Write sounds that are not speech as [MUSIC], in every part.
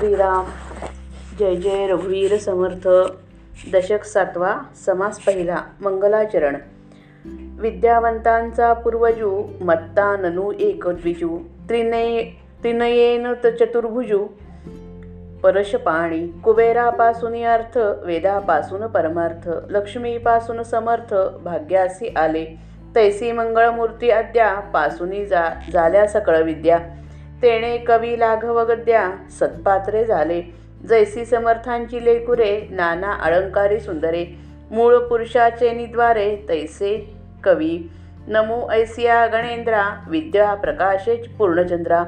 श्रीराम जय जय रघुवीर समर्थ दशक सातवा समास पहिला मंगलाचरण. विद्यावंतांचा पूर्वजू मत्ता ननु एक द्विजू त्रिनये त्रिनयेन त चतुर्भुजू. परशपाणी कुबेरापासून अर्थ वेदापासून परमार्थ लक्ष्मीपासून समर्थ भाग्यासी आले. तैसी मंगळमूर्ती अद्या पासुनी जा झाल्या सकळ विद्या. तेणे कवी लाघव गद्या सत्पात्रे झाले. जैसी समर्थांची लेकुरे नाना अलंकारी सुंदरे. मूळ पुरुषाचे निद्वारे तैसे कवी. नमो ऐसिया गणेंद्रा विद्या प्रकाशे पूर्णचंद्रा.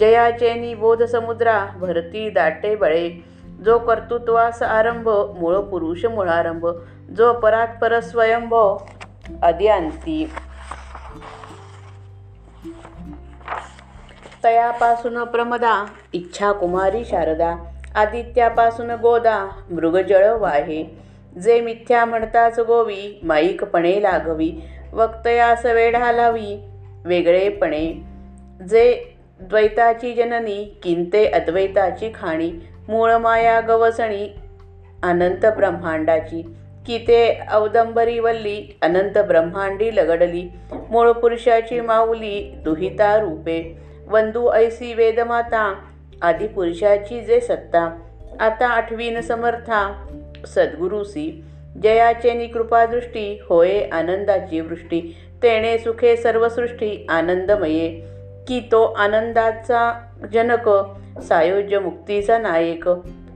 जयाचे निबोध समुद्रा भरती दाटे बळे. जो कर्तृत्वास आरंभ मूळ पुरुष मुळारंभ. जो परात्पर स्वयंभव स्वयंभ अद्यांती. तयापासून प्रमदा इच्छा कुमारी शारदा आदित्यापासून गोदा मृगजळ वाहे. जे मिथ्या म्हणताच गोवी माईकपणे लागवी वक्तयास वेढा लावी वेगळेपणे जे द्वैताची जननी किंते अद्वैताची खाणी मूळ माया गवसणी अनंत ब्रह्मांडाची. की ते अवदंबरी वल्ली अनंत ब्रह्मांडी लगडली मूळ पुरुषाची माऊली दुहिता रूपे. वंदू ऐसी वेदमाता आदिपुरुषाची जे सत्ता आता आठवीन समर्था सद्गुरुसी जयाचे निकृपादृष्टी होय आनंदाची वृष्टी तेणे सुखे सर्वसृष्टी आनंदमये की तो आनंदाचा जनक सायोज्य मुक्तीचा नायक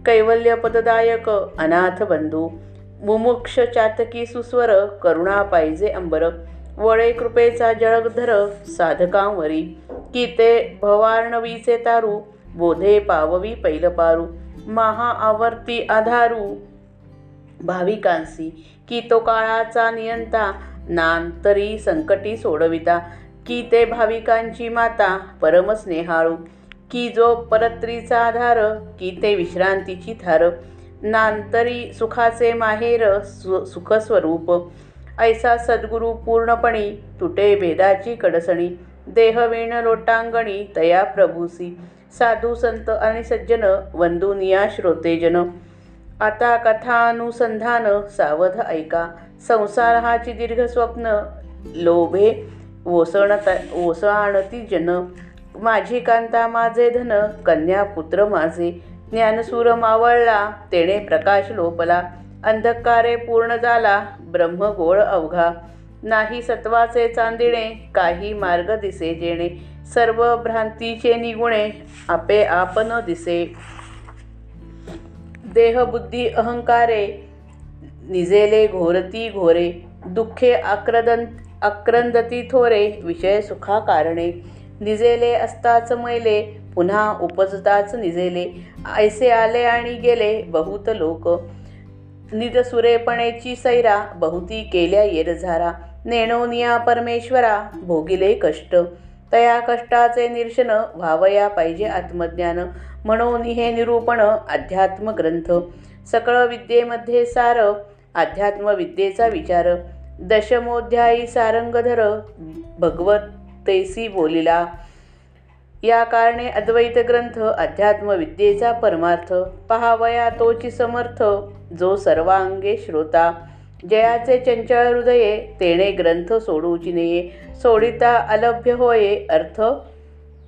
कैवल्य पददायक अनाथ बंधू मुमुक्ष चातकी सुस्वर करुणा पाहिजे अंबर वळे कृपेचा जळधर साधकांवरी की ते भवार्णवीचे तारू बोधे पाववी पैलपारू महा आवर्ती आधारू. भाविकांसी की तो काळाचा नियंता नांतरी संकटी सोडविता की ते भाविकांची माता परमस्नेहाळू. की जो परत्रीचा आधार की ते विश्रांतीची थार. नांतरी सुखाचे माहेर सु सुखस्वरूप. ऐसा सद्गुरू पूर्णपणी तुटे भेदाची कडसणी. देहवीण लोटांगणी तया प्रभूसी. साधू संत आणि सज्जन वंदुनिया श्रोतेजन. आता कथानुसंधान सावध ऐका. संसार हाची दीर्घ स्वप्न लोभे ओसणत ओसआणती जन माझी कांता माझे धन कन्या पुत्र माझे. ज्ञानसूर मावळला तेणे प्रकाश लोपला. अंधकारे पूर्ण झाला ब्रह्मगोळ अवघा. नाही सत्वाचे चांदिणे काही मार्ग दिसे जेणे. सर्व भ्रांतीचे निगुणे आपे आपण न दिसे देहबुद्धी अहंकारे निजेले घोरती घोरे. दुःखे आक्रदन आक्रंदती थोरे विषय सुखा कारणे. निजेले असताच मैले पुन्हा उपजताच निजेले. ऐसे आले आणि गेले बहुत लोक. निजसुरेपणेची सैरा बहुती केल्या येरझारा. नेणोनिया परमेश्वरा भोगिले कष्ट. तया कष्टाचे निरशन व्हावया पाहिजे आत्मज्ञान. म्हणून हे निरूपण अध्यात्म ग्रंथ सकळ विद्येमध्ये सार अध्यात्म विद्येचा विचार. दशमोध्यायी सारंगधर भगवतेसी बोलिला. या कारणे अद्वैत ग्रंथ अध्यात्म विद्येचा परमार्थ. पहावया तोची समर्थ जो सर्वांगे श्रोता. जयाचे चंचळ हृदये तेणे ग्रंथ सोडूची नये सोडिता अलभ्य होये अर्थ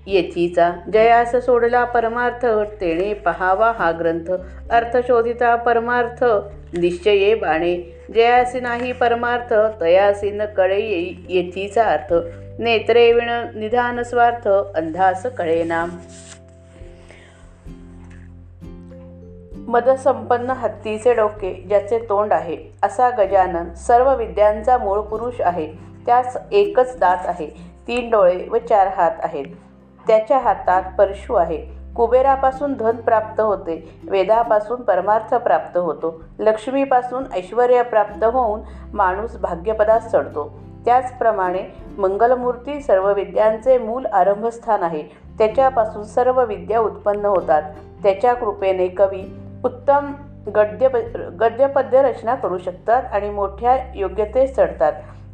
येथीचा. जयास सोडला परमार्थ तेणे पहावा हा ग्रंथ. अर्थ शोधिता परमार्थ निश्चये बाणे. जयासी नाही परमार्थ तयासी न कळे येथीचा अर्थ. नेत्रे विण निधान स्वार्थ अंधास कळेना. मदसंपन्न हत्तीचे डोके ज्याचे तोंड आहे. असा गजानन सर्व विद्यांचा मूळ पुरुष आहे. त्यास एकच दात आहे. तीन डोळे व चार हात आहेत. त्याच्या हातात परशु आहे. कुबेरापासून धन प्राप्त होते. वेदापासून परमार्थ प्राप्त होतो. लक्ष्मीपासून ऐश्वर प्राप्त होऊन माणूस भाग्यपदास चढतो. त्याचप्रमाणे मंगलमूर्ती सर्व विद्यांचे मूल आरंभस्थान आहे. त्याच्यापासून सर्व विद्या उत्पन्न होतात. त्याच्या कृपेने कवी उत्तम गद्य गद्यपद्य रचना करू शकतात आणि मोठ्या योग्यतेस चढतात.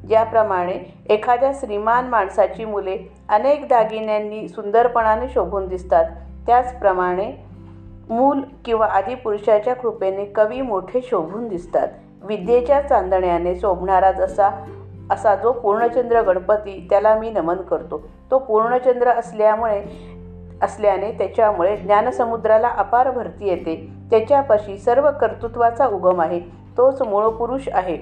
ज्याप्रमाणे एखाद्या श्रीमान माणसाची मुले अनेक दागिन्यांनी सुंदरपणाने शोभून दिसतात. त्याचप्रमाणे मूल किंवा आदिपुरुषाच्या कृपेने कवी मोठे शोभून दिसतात. विद्येच्या चांदण्याने शोभणारा जसा असा जो पूर्णचंद्र गणपती त्याला मी नमन करतो. तो पूर्णचंद्र असल्यामुळे असल्याने त्याच्यामुळे ज्ञानसमुद्राला अपार भरती येते. त्याच्यापाशी सर्व कर्तृत्वाचा उगम आहे तोच मूळ पुरुष आहे.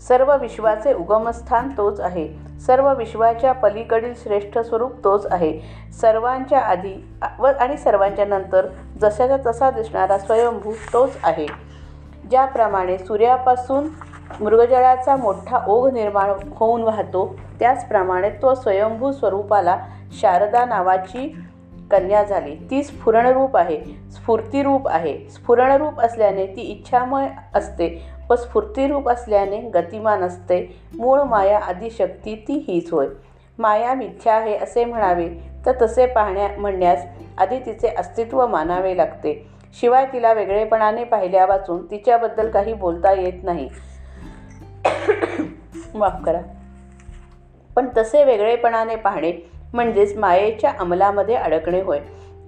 सर्व विश्वाचे उगमस्थान तोच आहे. सर्व विश्वाच्या पलीकडील श्रेष्ठ स्वरूप तोच आहे. सर्वांच्या आधी व आणि सर्वांच्या नंतर जशाचा तसा दिसणारा स्वयंभू तोच आहे. ज्याप्रमाणे सूर्यापासून मृगजळाचा मोठा ओघ निर्माण होऊन वाहतो त्याचप्रमाणे तो स्वयंभू स्वरूपाला शारदा नावाची कन्या झाली. ती स्फुरणरूप आहे. स्फूर्तिरूप आहे. स्फुरणरूप असल्याने ती इच्छामय असते. व स्फूर्तिरूप असल्याने गतिमान असते. मूळ माया आदिशक्ती ती हीच होय. माया मिथ्या आहे असे म्हणावे. तर तसे पाहण्या म्हणण्यास आधी तिचे अस्तित्व मानावे लागते. शिवाय तिला वेगळेपणाने पाहिल्या वाचून तिच्याबद्दल काही बोलता येत नाही. [COUGHS] माफ करा. पण तसे वेगळेपणाने पाहणे म्हणजेच मायेच्या अंमलामध्ये अडकणे होय.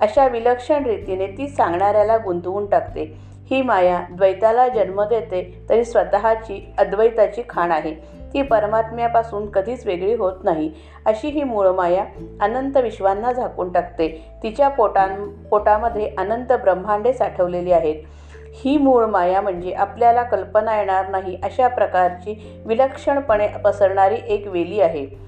अशा विलक्षण रीतीने ती सांगणाऱ्याला गुंतवून टाकते. ही माया द्वैताला जन्म देते तरी स्वतःची अद्वैताची खाण आहे. ती परमात्म्यापासून कधीच वेगळी होत नाही. अशी ही मूळ माया अनंत विश्वांना झाकून टाकते. तिच्या पोटां पोटामध्ये अनंत ब्रह्मांडे साठवलेली आहेत. ही मूळ माया म्हणजे आपल्याला कल्पना येणार नाही अशा प्रकारची विलक्षणपणे पसरणारी एक वेली आहे.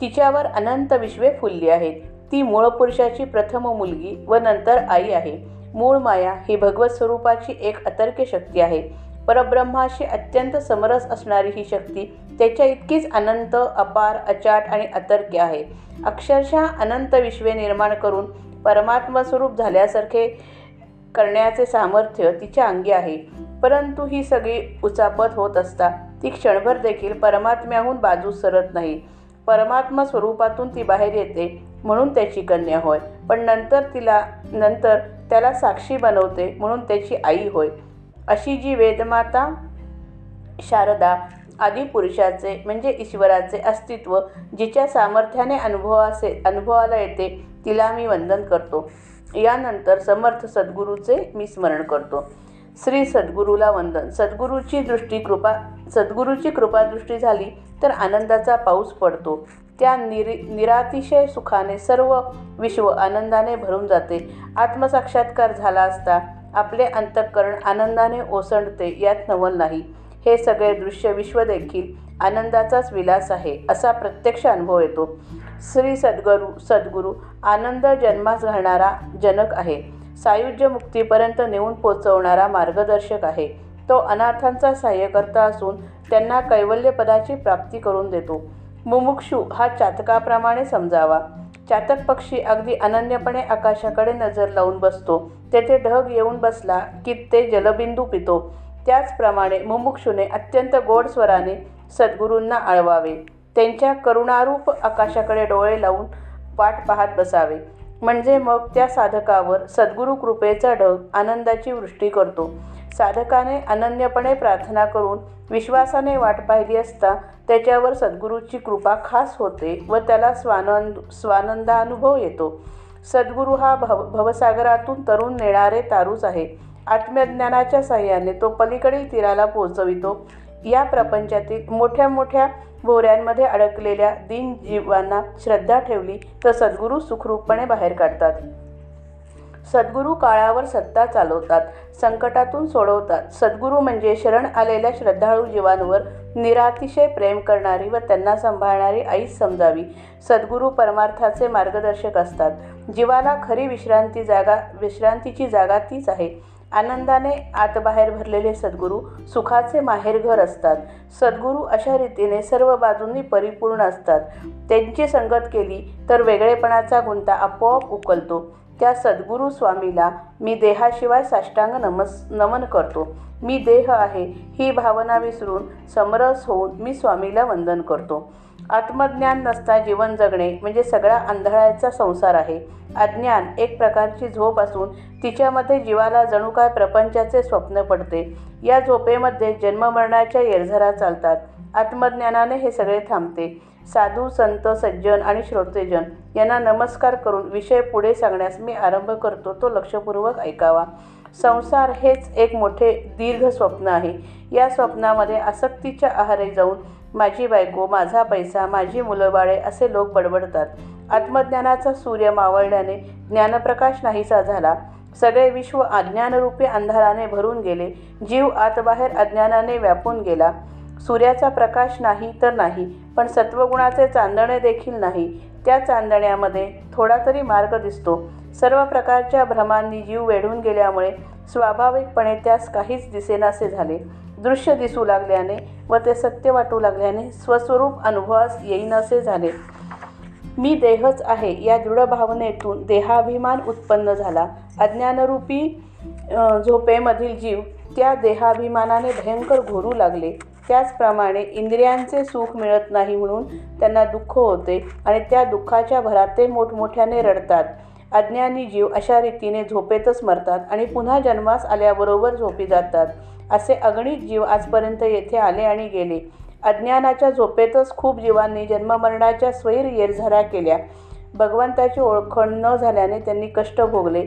तिच्यावर अनंत विश्वे फुलली आहेत. ती मूळ पुरुषाची प्रथम मुलगी व नंतर आई आहे. मूळ माया ही भगवत स्वरूपाची एक अतर्क्य शक्ती आहे. परब्रह्माशी अत्यंत समरस असणारी ही शक्ती त्याच्या इतकीच अनंत अपार अचाट आणि अतर्क्य आहे. अक्षरशः अनंत विश्वे निर्माण करून परमात्मा स्वरूप झाल्यासारखे करण्याचे सामर्थ्य तिच्या अंगी आहे. परंतु ही सगळी उचापत होत असता ती क्षणभर देखील परमात्म्याहून बाजू सरत नाही. परमात्मा स्वरूपातून ती बाहेर येते म्हणून त्याची कन्या होय. पण नंतर तिला नंतर त्याला साक्षी बनवते म्हणून त्याची आई होय. अशी जी वेदमाता शारदा आदिपुरुषाचे म्हणजे ईश्वराचे अस्तित्व जिच्या सामर्थ्याने अनुभवासे अनुभवाला येते तिला मी वंदन करतो. यानंतर समर्थ सद्गुरूचे मी स्मरण करतो. श्री सद्गुरूला वंदन. सद्गुरूची दृष्टी कृपा सद्गुरूची कृपादृष्टी झाली तर आनंदाचा पाऊस पडतो. त्या निरी निरातिशय सुखाने सर्व विश्व आनंदाने भरून जाते. आत्मसाक्षात्कार झाला असता आपले अंतःकरण आनंदाने ओसंडते यात नवल नाही. हे सगळे दृश्य विश्व देखील आनंदाचाच विलास आहे असा प्रत्यक्ष अनुभव येतो. श्री सद्गुरू सद्गुरू आनंद जन्मास घालणारा जनक आहे. सायुज्य मुक्तीपर्यंत नेऊन पोचवणारा मार्गदर्शक आहे. तो अनाथांचा सहाय्यकर्ता असून त्यांना कैवल्यपदाची प्राप्ती करून देतो. मुमुक्षू हा चातकाप्रमाणे समजावा. चातक पक्षी अगदी अनन्यपणे आकाशाकडे नजर लावून बसतो. तेथे ढग येऊन बसला की ते जलबिंदू पितो. त्याचप्रमाणे मुमुक्षूने अत्यंत गोड स्वराने सद्गुरूंना आळवावे. त्यांच्या करुणारूप आकाशाकडे डोळे लावून वाट पाहत बसावे. म्हणजे मग त्या साधकावर सद्गुरू कृपेचा ढग आनंदाची वृष्टी करतो. साधकाने अनन्यपणे प्रार्थना करून विश्वासाने वाट पाहिली असता त्याच्यावर सद्गुरूची कृपा खास होते व त्याला स्वानंद स्वानंदानुभव येतो. सद्गुरू हा भव भवसागरातून तरुण नेणारे तारूच आहे. आत्मज्ञानाच्या साह्याने तो पलीकडील तीराला पोचवितो या प्रपंचातील मोठ्या मोठ्या भोऱ्यांमध्ये अडकलेल्या दीनजीवांना श्रद्धा ठेवली तर सद्गुरू सुखरूपपणे बाहेर काढतात. सद्गुरू काळावर सत्ता चालवतात संकटातून सोडवतात. सद्गुरू म्हणजे शरण आलेल्या श्रद्धाळू जीवांवर निरातिशय प्रेम करणारी व त्यांना सांभाळणारी आईच समजावी. सद्गुरू परमार्थाचे मार्गदर्शक असतात. जीवाला खरी विश्रांती जागा विश्रांतीची जागा तीच आहे. आनंदाने आतबाहेर भरलेले सद्गुरू सुखाचे माहेरघर असतात. सद्गुरू अशा रीतीने सर्व बाजूंनी परिपूर्ण असतात. त्यांची संगत केली तर वेगळेपणाचा गुंता आपोआप उकलतो. त्या सद्गुरू स्वामीला मी देहाशिवाय साष्टांग नमस नमन करतो. मी देह आहे ही भावना विसरून समरस होऊन मी स्वामीला वंदन करतो. आत्मज्ञान नसता जीवन जगणे म्हणजे सगळा आंधळाचा संसार आहे. अज्ञान एक प्रकारची झोप असून तिच्यामध्ये जीवाला जणू काय प्रपंचाचे स्वप्न पडते. या झोपेमध्ये जन्ममरणाच्या येरझरा चालतात. आत्मज्ञानाने हे सगळे थांबते. साधू संत सज्जन आणि श्रोतेजन यांना नमस्कार करून विषय पुढे सांगण्यास मी आरंभ करतो. तो लक्षपूर्वक ऐकावा. संसार हेच एक मोठे दीर्घ स्वप्न आहे. या स्वप्नामध्ये आसक्तीच्या आहारी जाऊन माझी बायको माझा पैसा माझी मुलंबाळे असे लोक बडबडतात. आत्मज्ञानाचा सूर्य मावळल्याने ज्ञानप्रकाश नाहीसा झाला. सगळे विश्व अज्ञानरूपी अंधाराने भरून गेले. जीव आतबाहेर अज्ञानाने व्यापून गेला. सूर्याचा प्रकाश नाही तर नाही पण सत्वगुणाचे चांदणे देखील नाही. त्या चांदण्यामध्ये थोडा तरी मार्ग दिसतो. सर्व प्रकारच्या भ्रमांनी जीव वेढून गेल्यामुळे स्वाभाविकपणे त्यास काहीच दिसेनासे झाले. दृश्य दिसू लागल्याने व ते सत्य वाटू लागल्याने स्वस्वरूप अनुभवास येईनासे झाले. मी देहच आहे. या दृढ भावनेतून देहाभिमान उत्पन्न झाला. अज्ञानरूपी झोपेमधील जीव त्या देहाभिमानाने भयंकर घोरू लागले. त्याचप्रमाणे इंद्रियांचे सुख मिळत नाही म्हणून त्यांना दुःख होते आणि त्या दुःखाच्या भरात ते मोठमोठ्याने रडतात. अज्ञानी जीव अशा रीतीने झोपेतच मरतात आणि पुन्हा जन्मास आल्याबरोबर झोपी जातात. असे अगणित जीव आजपर्यंत येथे आले आणि गेले. अज्ञानाच्या झोपेतच खूप जीवांनी जन्ममरणाच्या स्वैर येरझरा केल्या. भगवंताची ओळखण न झाल्याने त्यांनी कष्ट भोगले.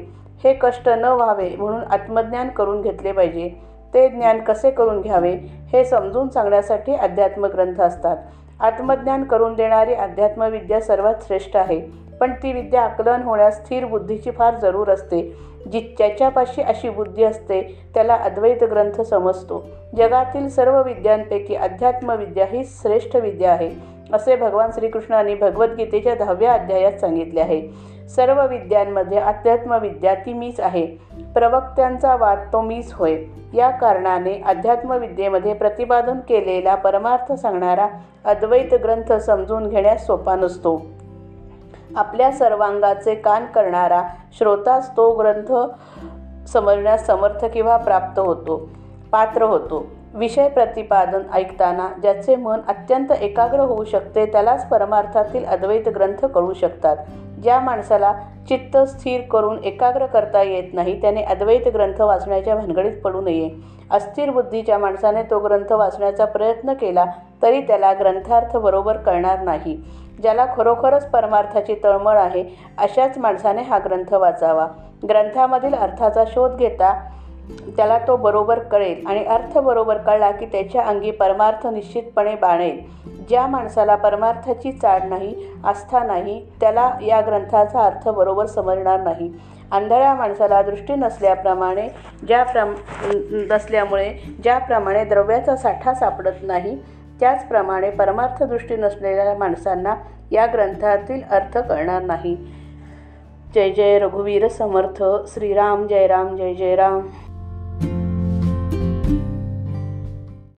हे कष्ट न व्हावे म्हणून आत्मज्ञान करून घेतले पाहिजे. ते ज्ञान कसे करून घ्यावे हे समजून सांगण्यासाठी अध्यात्म ग्रंथ असतात. आत्मज्ञान करून देणारी अध्यात्मविद्या सर्वात श्रेष्ठ आहे. पण ती विद्या आकलन होण्यास स्थिर बुद्धीची फार जरूर असते. जी ज्याच्यापाशी अशी बुद्धी असते त्याला अद्वैत ग्रंथ समजतो. जगातील सर्व विद्यांपैकी अध्यात्मविद्या ही श्रेष्ठ विद्या आहे असे भगवान श्रीकृष्णाने भगवद्गीतेच्या दहाव्या अध्यायात सांगितले आहे. सर्व विद्यांमध्ये अध्यात्मविद्या ती मीच आहे. प्रवक्त्यांचा वाद तो मीच होय. या कारणाने अध्यात्मविद्येमध्ये प्रतिपादन केलेला परमार्थ सांगणारा अद्वैत ग्रंथ समजून घेण्यास सोपा नसतो. आपल्या सर्वांगाचे कान करणारा श्रोताच तो ग्रंथ समजण्यास समर्थ किंवा प्राप्त होतो पात्र होतो. विषय प्रतिपादन ऐकताना ज्याचे मन अत्यंत एकाग्र होऊ शकते त्यालाच परमार्थातील अद्वैत ग्रंथ कळू शकतात. ज्या माणसाला चित्त स्थिर करून एकाग्र करता येत नाही त्याने अद्वैत ग्रंथ वाचण्याच्या भानगडीत पडू नये. अस्थिर बुद्धीच्या माणसाने तो ग्रंथ वाचण्याचा प्रयत्न केला तरी त्याला ग्रंथार्थ बरोबर कळणार नाही. ज्याला खरोखरच परमार्थाची तळमळ आहे अशाच माणसाने हा ग्रंथ वाचावा. ग्रंथामधील अर्थाचा शोध घेता त्याला तो बरोबर कळेल आणि अर्थ बरोबर कळला की त्याच्या अंगी परमार्थ निश्चितपणे बाणेल. ज्या माणसाला परमार्थाची चाड नाही आस्था नाही त्याला या ग्रंथाचा अर्थ बरोबर समजणार नाही. आंधळ्या माणसाला दृष्टी नसल्याप्रमाणे ज्या प्रम नसल्यामुळे ज्याप्रमाणे द्रव्याचा साठा सापडत नाही त्याचप्रमाणे परमार्थ दृष्टी नसलेल्या माणसांना या ग्रंथातील अर्थ कळणार नाही. जय जय रघुवीर समर्थ. श्रीराम जय राम जय जय राम.